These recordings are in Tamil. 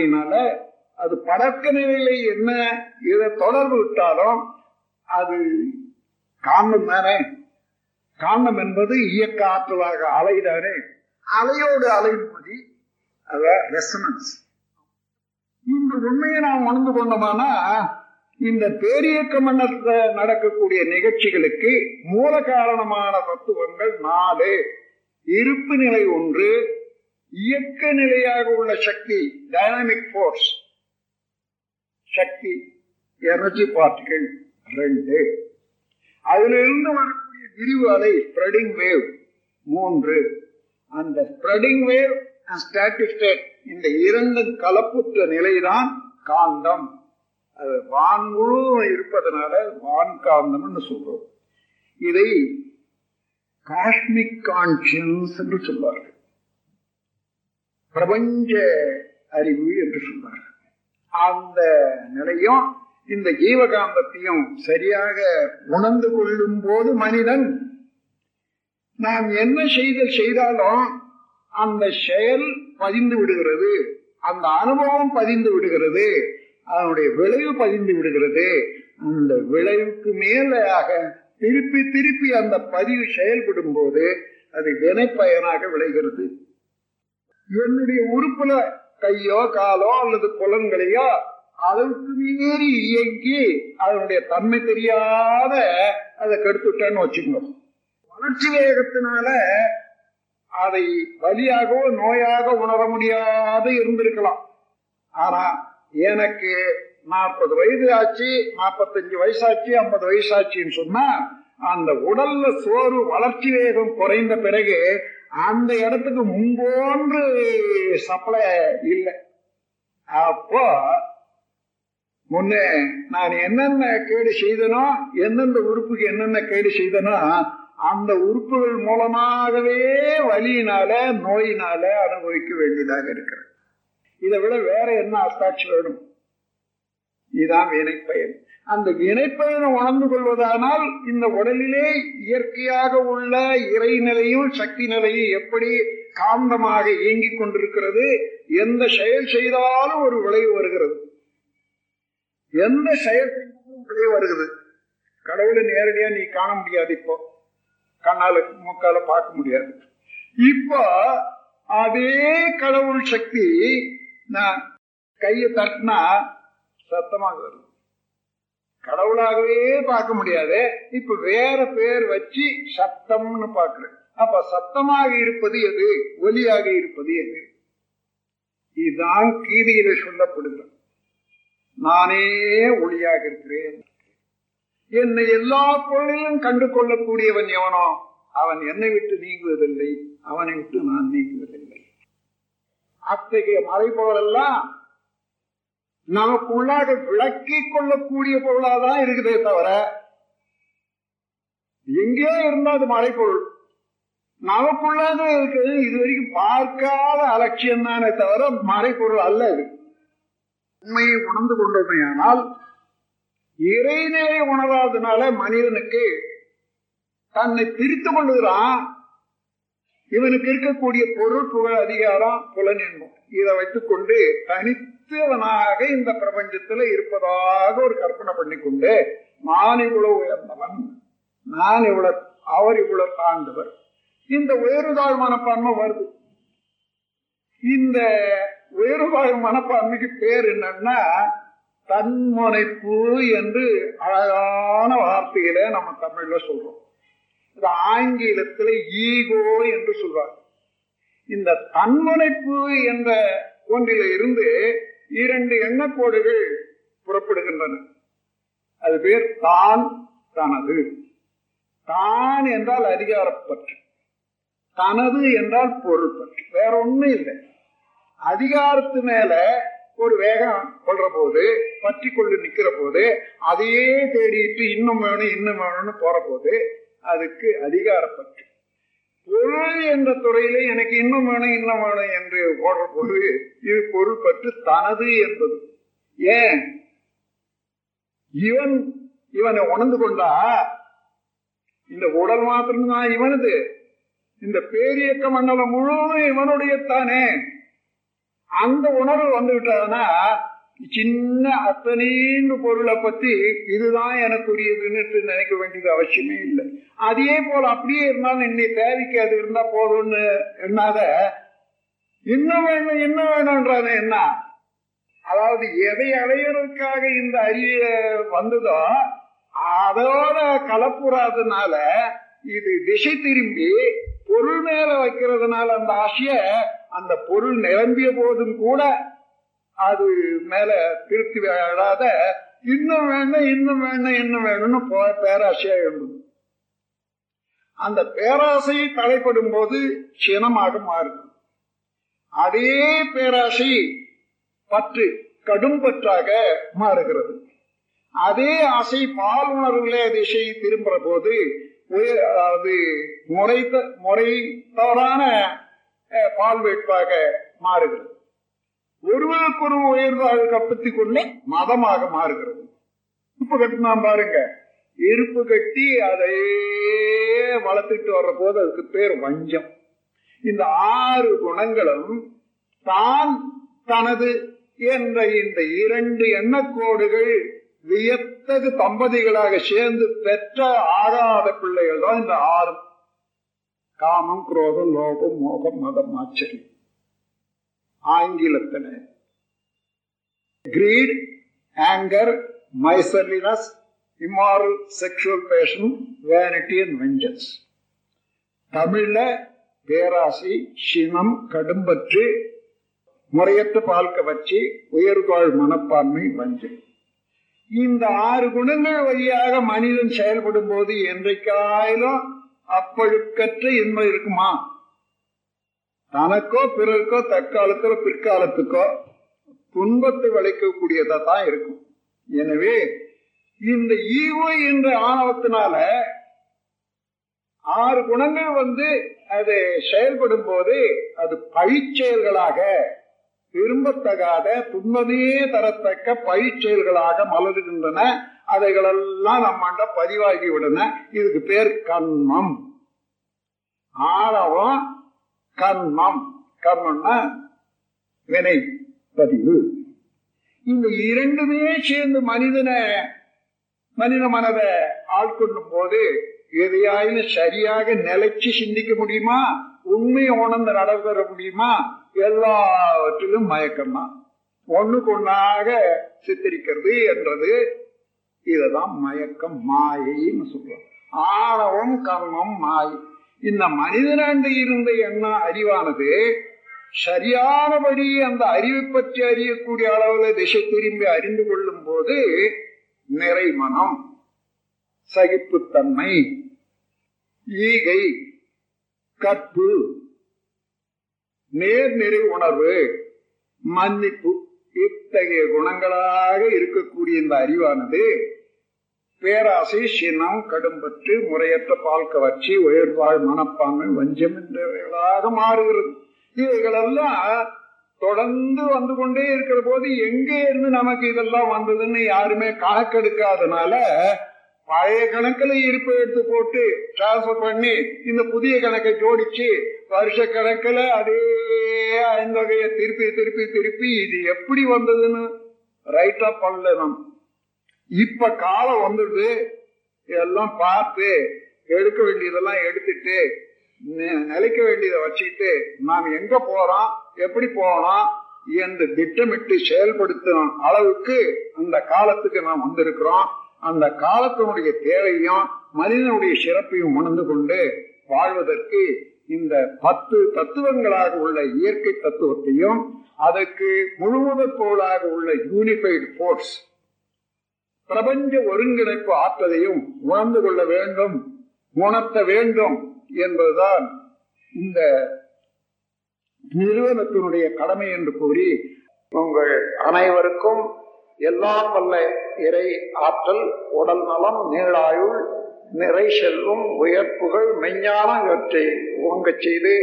ஆகையினால அது பழக்க நிலையில என்ன இதை தொடர்பு விட்டாலும் அது காரணம் தானே? காரணம் என்பது இயக்க ஆற்றலாக அலைதானே அலையோடு அலைமொழி அதான் ரெசனன்ஸ் இந்த உண்மையை நாம் உணர்ந்து கொண்டோமானா இந்த பேரியக்க மன்னத்தில் நடக்கக்கூடிய நிகழ்ச்சிகளுக்கு மூல காரணமான தத்துவங்கள் நாலு. இருப்பு நிலை ஒன்று இயக்க நிலையாக உள்ள சக்தி டைனாமிக் போர்ஸ் சக்தி எனர்ஜி பார்ட்டிகள் ரெண்டு. அதிலிருந்து வரக்கூடிய விரிவு அலை ஸ்ப்ரெடிங் வேவ் மூன்று. அந்த ஸ்ப்ரெடிங் வேவ் ஸ்டாட்டிக் ஸ்டேட் இந்த இரண்டு கலப்புற்ற நிலைதான் காந்தம். அது வான் முழுவதும் இருப்பதனால வான் காந்தம்னு சொல்றோம். இதை காஷ்மிக் கான்சியன்ஸ் என்று சொல்வார்கள். பிரபஞ்ச அறிவு என்று சொல்வார்கள். அந்த நிலையும் இந்த ஜீவகாந்தத்தையும் சரியாக உணர்ந்து கொள்ளும் போது மனிதன் நாம் என்ன செய்தல் செய்தாலும் அந்த செயல் பதிந்து விடுகிறது அந்த அனுபவம் பதிந்து விடுகிறது அதனுடைய விளைவு பதிந்து விடுகிறது அந்த விளைவுக்கு மேலாக திருப்பி திருப்பி அந்த பதிவு செயல்படும் போது அது வினைப்பயனாக விளைகிறது. என்னுடைய உறுப்புல கையோ காலோ அல்லது புலன்களையோ அளவுக்கு மீறி இயங்கி அதனுடைய தன்மை தெரியாத அதை கெடுத்துட்டேன்னு வச்சுக்கணும். வளர்ச்சி வேகத்தினால அதை வலியாகவோ நோயாக உணர முடியாத இருந்திருக்கலாம். ஆனா எனக்கு நாற்பது வயது ஆச்சு நாற்பத்தஞ்சு வயசாச்சு ஐம்பது வயசாச்சுன்னு சொன்னா அந்த உடல்ல சோறு வளர்ச்சி வேகம் குறைந்த பிறகு அந்த இடத்துக்கு முன்போன்று சப்ளை இல்லை. அப்போ முன்னே நான் என்னென்ன கேடு செய்தனோ எந்தெந்த உறுப்புக்கு என்னென்ன கேடு செய்தனோ அந்த உறுப்புகள் மூலமாகவே வலியினால நோயினால அனுபவிக்க வேண்டியதாக இருக்கிறது. இதை விட வேற என்ன அத்தாட்சி வேணும்? இதுதான் வினைப்பயன். அந்த வினைப்பயனை உணர்ந்து கொள்வதானால் இந்த உடலிலே இயற்கையாக உள்ள இறைநிலையும் சக்தி நிலையும் எப்படி காந்தமாக இயங்கிக் கொண்டிருக்கிறது எந்த செயல் செய்தாலும் ஒரு விளைவு வருகிறது. எந்த செயல் செய்தாலும் விளைவு வருகிறது. கடவுளை நேரடியா நீ காண முடியாது இப்போ. கண்ணால மூக்கால பார்க்க முடியாது. இப்போ அதே கடவுள் சக்தி நான் கையை தட்டினா சத்தமாக வருது கடவுளாகவே பார்க்க முடியாது. இப்ப வேற பேர் வச்சு சத்தம்னு பாக்குறேன் அப்ப சத்தமாக இருப்பது எது? ஒலியாக இருப்பது எது? இதுதான் கீதையில சொல்லப்படுது. நானே ஒளியாக இருக்கிறேன். என்னை எல்லா பொருளையும் கண்டு கொள்ளக்கூடியவன் எவனோ அவன் என்னை விட்டு நீங்குவதில்லை. அவனை விட்டு நான் நீங்குவதில்லை. அத்தகைய மறைபொருள் எல்லாம் நமக்குள்ளாக விளக்கிக் கொள்ளக்கூடிய பொருளாதான் இருக்குதே தவிர எங்கேயோ இருந்தா அது மறைப்பொருள் நமக்குள்ளாக இருக்கிறது இது வரைக்கும் பார்க்காத அலட்சியம் தானே தவிர மறைப்பொருள் அல்ல இது. உண்மையை உணர்ந்து கொண்டோமையானால் இறைநிலை உணராதனால மனிதனுக்கு தன்னை பிரித்து கொள்ளுகிறான் இவனுக்கு இருக்கக்கூடிய பொருள் புகழ் அதிகாரம் புலன் என்போம் இதை வைத்துக்கொண்டு தனித்தவனாக இந்த பிரபஞ்சத்துல இருப்பதாக ஒரு கற்பனை பண்ணிக்கொண்டு நான் இவ்வளவு உயர்ந்தவன் நான் இவ்வளவு அவர் இவ்வளவு தாழ்ந்தவர். இந்த உயர்வுதாழ் மனப்பான்மை வருது. இந்த உயர்தாழ் மனப்பான்மைக்கு பேர் என்னன்னா தன்முனைப்பு என்று அழகான வார்த்தையில நம்ம தமிழ்ல சொல்றோம். இது ஆங்கிலத்தில் ஈகோ என்று சொல்றாங்க. இந்த தன்முனைப்பு என்ற ஒன்றில இருந்து இரண்டு எண்ணக்கோடுகள் புறப்படுகின்றன. அது பேர் தான் தனது. தான் என்றால் அதிகாரப்பற்று. தனது என்றால் பொருள் பற்று வேற ஒண்ணும் இல்லை. அதிகாரத்து மேல ஒரு வேகம் கொள்ற போது பற்றி கொண்டு நிக்கிற போது அதையே தேடிட்டு இன்னும் வேணும் இன்னும் வேணும்னு போற போது அதுக்கு அதிகாரப்பற்று. பொருள் என்ற துறையில எனக்கு இன்னும் வேணும் இன்னும் வேணும் என்று ஓடுற போது இது பொருள் பற்று தனது என்பது. ஏன்? இவன் இவனை உணர்ந்து கொண்டா இந்த உடல் மாத்திரம்தான் இவனது. இந்த பேரியக்க மண்டலம் முழுவதும் இவனுடைய தானே அந்த உணர்வு வந்துவிட்டதுன்னா சின்ன அத்தனைன்னு பொருளை பத்தி இதுதான் எனக்குரியதுன்னு நினைக்க வேண்டியது அவசியமே இல்லை. அதே போல அப்படியே இருந்தாலும் இன்னைக்கு தேவைக்கு அது இருந்தா போதும்னு என்னாத இன்னும் வேணும் இன்னும் வேணும்ன்றது என்ன? அதாவது எதை அடையிறதுக்காக இந்த அறிய வந்ததோ அதோட கலப்புறாதனால இது திசை திரும்பி பொருள் மேல வைக்கிறதுனால அந்த ஆசைய அந்த பொருள் நிரம்பிய போதும் கூட அது மேல திருப்தி விளையாடாத இன்னும் வேணும் இன்னும் வேணும் இன்னும் வேணும்னு போ பேராசையா எழுந்தது அந்த பேராசை தலைப்படும் போது சினமாக மாறுது. அதே பேராசை பற்று கடும் பற்றாக மாறுகிறது. அதே ஆசை பால் உணர்வுகளே திசை திரும்புற போது அது முறை முறை தவறான பால் வேட்பாக மாறுகிறது. ஒருவருக்கொரு உயர்வாக கப்பத்தி கொண்டு மதமாக மாறுகிறது. இப்ப கட்டினா பாருங்க இருப்பு கட்டி அதையே வளர்த்துட்டு வர்ற போது அதுக்கு பேர் வஞ்சம். இந்த ஆறு குணங்களும் தான் தனது என்ற இந்த இரண்டு எண்ணக்கோடுகள் வியத்தகு தம்பதிகளாக சேர்ந்து பெற்ற ஆகாத பிள்ளைகள் தான் இந்த ஆறு காமம் குரோதம் லோகம் மோகம் மதம் ஆச்சரியம். ஆங்கிலத்தில். Greed anger miserliness immoral sexual passion vanity and vengeance தமிழ்ல பேராசி சினம் கடும்பற்று முறையற்ற பால்க வச்சு உயர்வாழ் மனப்பான்மை வஞ்சம். இந்த ஆறு குணங்கள் வழியாக மனிதன் செயல்படும் போது என்றைக்காயிலும் அப்பழுக்கற்ற இன்மை இருக்குமா? தனக்கோ பிறருக்கோ தற்காலத்துல பிற்காலத்துக்கோ துன்பத்தை விளைக்கக்கூடியதா தான் இருக்கும். எனவே இந்த ஈவு என்ற ஆணவத்தினால ஆறு குணங்கள் வந்து அது செயல்படும் போது அது பழிச்செயல்களாக விரும்பத்தகாத துன்பமே தரத்தக்க பழிச்செயல்களாக மலருகின்றன. அதைகளெல்லாம் நம்மாண்ட பதிவாகி விடன இதுக்கு பேர் கண்மம். ஆணவம் கர்மம். கர்மம்னா வினை பதிவு. இந்த இரண்டுமே சேர்ந்து மனிதனை மனித மனதை ஆட்கொள்ளும் போது எதையாயிலும் சரியாக நிலைச்சு சிந்திக்க முடியுமா? உண்மையை உணர்ந்து நடந்துட முடியுமா? எல்லாவற்றிலும் மயக்கம்? தான் ஒண்ணுக்கு ஒன்னாக சித்தரிக்கிறது என்றது. இதுதான் மயக்கம் மாயைன்னு சொல்றோம். ஆணவம் கர்மம் மாயை. இந்த மனிதனாண்டு இருந்த எண்ணம் அறிவானது சரியானபடி அந்த அறிவை பற்றி அறியக்கூடிய அளவில் திசை திரும்பி அறிந்து கொள்ளும் போது நிறை மனம் சகிப்புத்தன்மை ஈகை கற்பு நேர்நிறை உணர்வு மன்னிப்பு இத்தகைய குணங்களாக இருக்கக்கூடிய இந்த அறிவானது பேராசை சினம் கடும்பற்று முறையற்ற பால் கவர்ச்சி உயர்வாழ் மனப்பான்மை வஞ்சம் என்றவைகளாக மாறுகிறது. இவைகளெல்லாம் தொடர்ந்து வந்து கொண்டே இருக்கிற போது எங்கே இருந்து நமக்கு இதெல்லாம் வந்ததுன்னு யாருமே கணக்கெடுக்காதனால பழைய கணக்கில் இருப்பை எடுத்து போட்டு டிரான்ஸ்பர் பண்ணி இந்த புதிய கணக்கை ஜோடிச்சு வருஷ கணக்கில் அதே ஐந்து வகையை திருப்பி திருப்பி திருப்பி இது எப்படி வந்ததுன்னு ரைட்டா பண்ணல நம்ம. இப்ப காலம் வந்துட்டு எல்லாம் பார்த்து எடுக்க வேண்டியதெல்லாம் எடுத்துட்டு நிலைக்க வேண்டியதை வச்சுக்கிட்டு நாம் எங்க போறோம் எப்படி போகணும் என்று திட்டமிட்டு செயல்படுத்தும் அளவுக்கு அந்த காலத்துக்கு நாம் வந்திருக்கிறோம். அந்த காலத்தினுடைய தேவையும் மனிதனுடைய சிறப்பையும் உணர்ந்து கொண்டு வாழ்வதற்கு இந்த பத்து தத்துவங்களாக உள்ள இயற்கை தத்துவத்தையும் அதற்கு முழுவதற்கோளாக உள்ள யூனிஃபைடு போர்ஸ் பிரபஞ்ச ஒருங்கிணைப்பு ஆற்றலையும் உணர்ந்து கொள்ள வேண்டும் உணர்த்த வேண்டும் என்பதுதான் இந்த நிறுவனத்தினுடைய கடமை என்று கூறி உங்கள் அனைவருக்கும் எல்லாம் வல்ல இறை ஆற்றல் உடல் நலம் நீளாயுள் நிறை செல்வம் உயர்ப்புகள் மெஞ்ஞானம் இவற்றை ஓங்கச் செய்து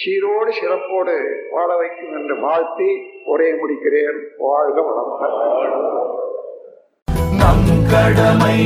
சீரோடு சிறப்போடு வாழ வைக்கும் என்று வாழ்த்தி உரையை முடிக்கிறேன். வாழ்க வளமாக நம் கடமை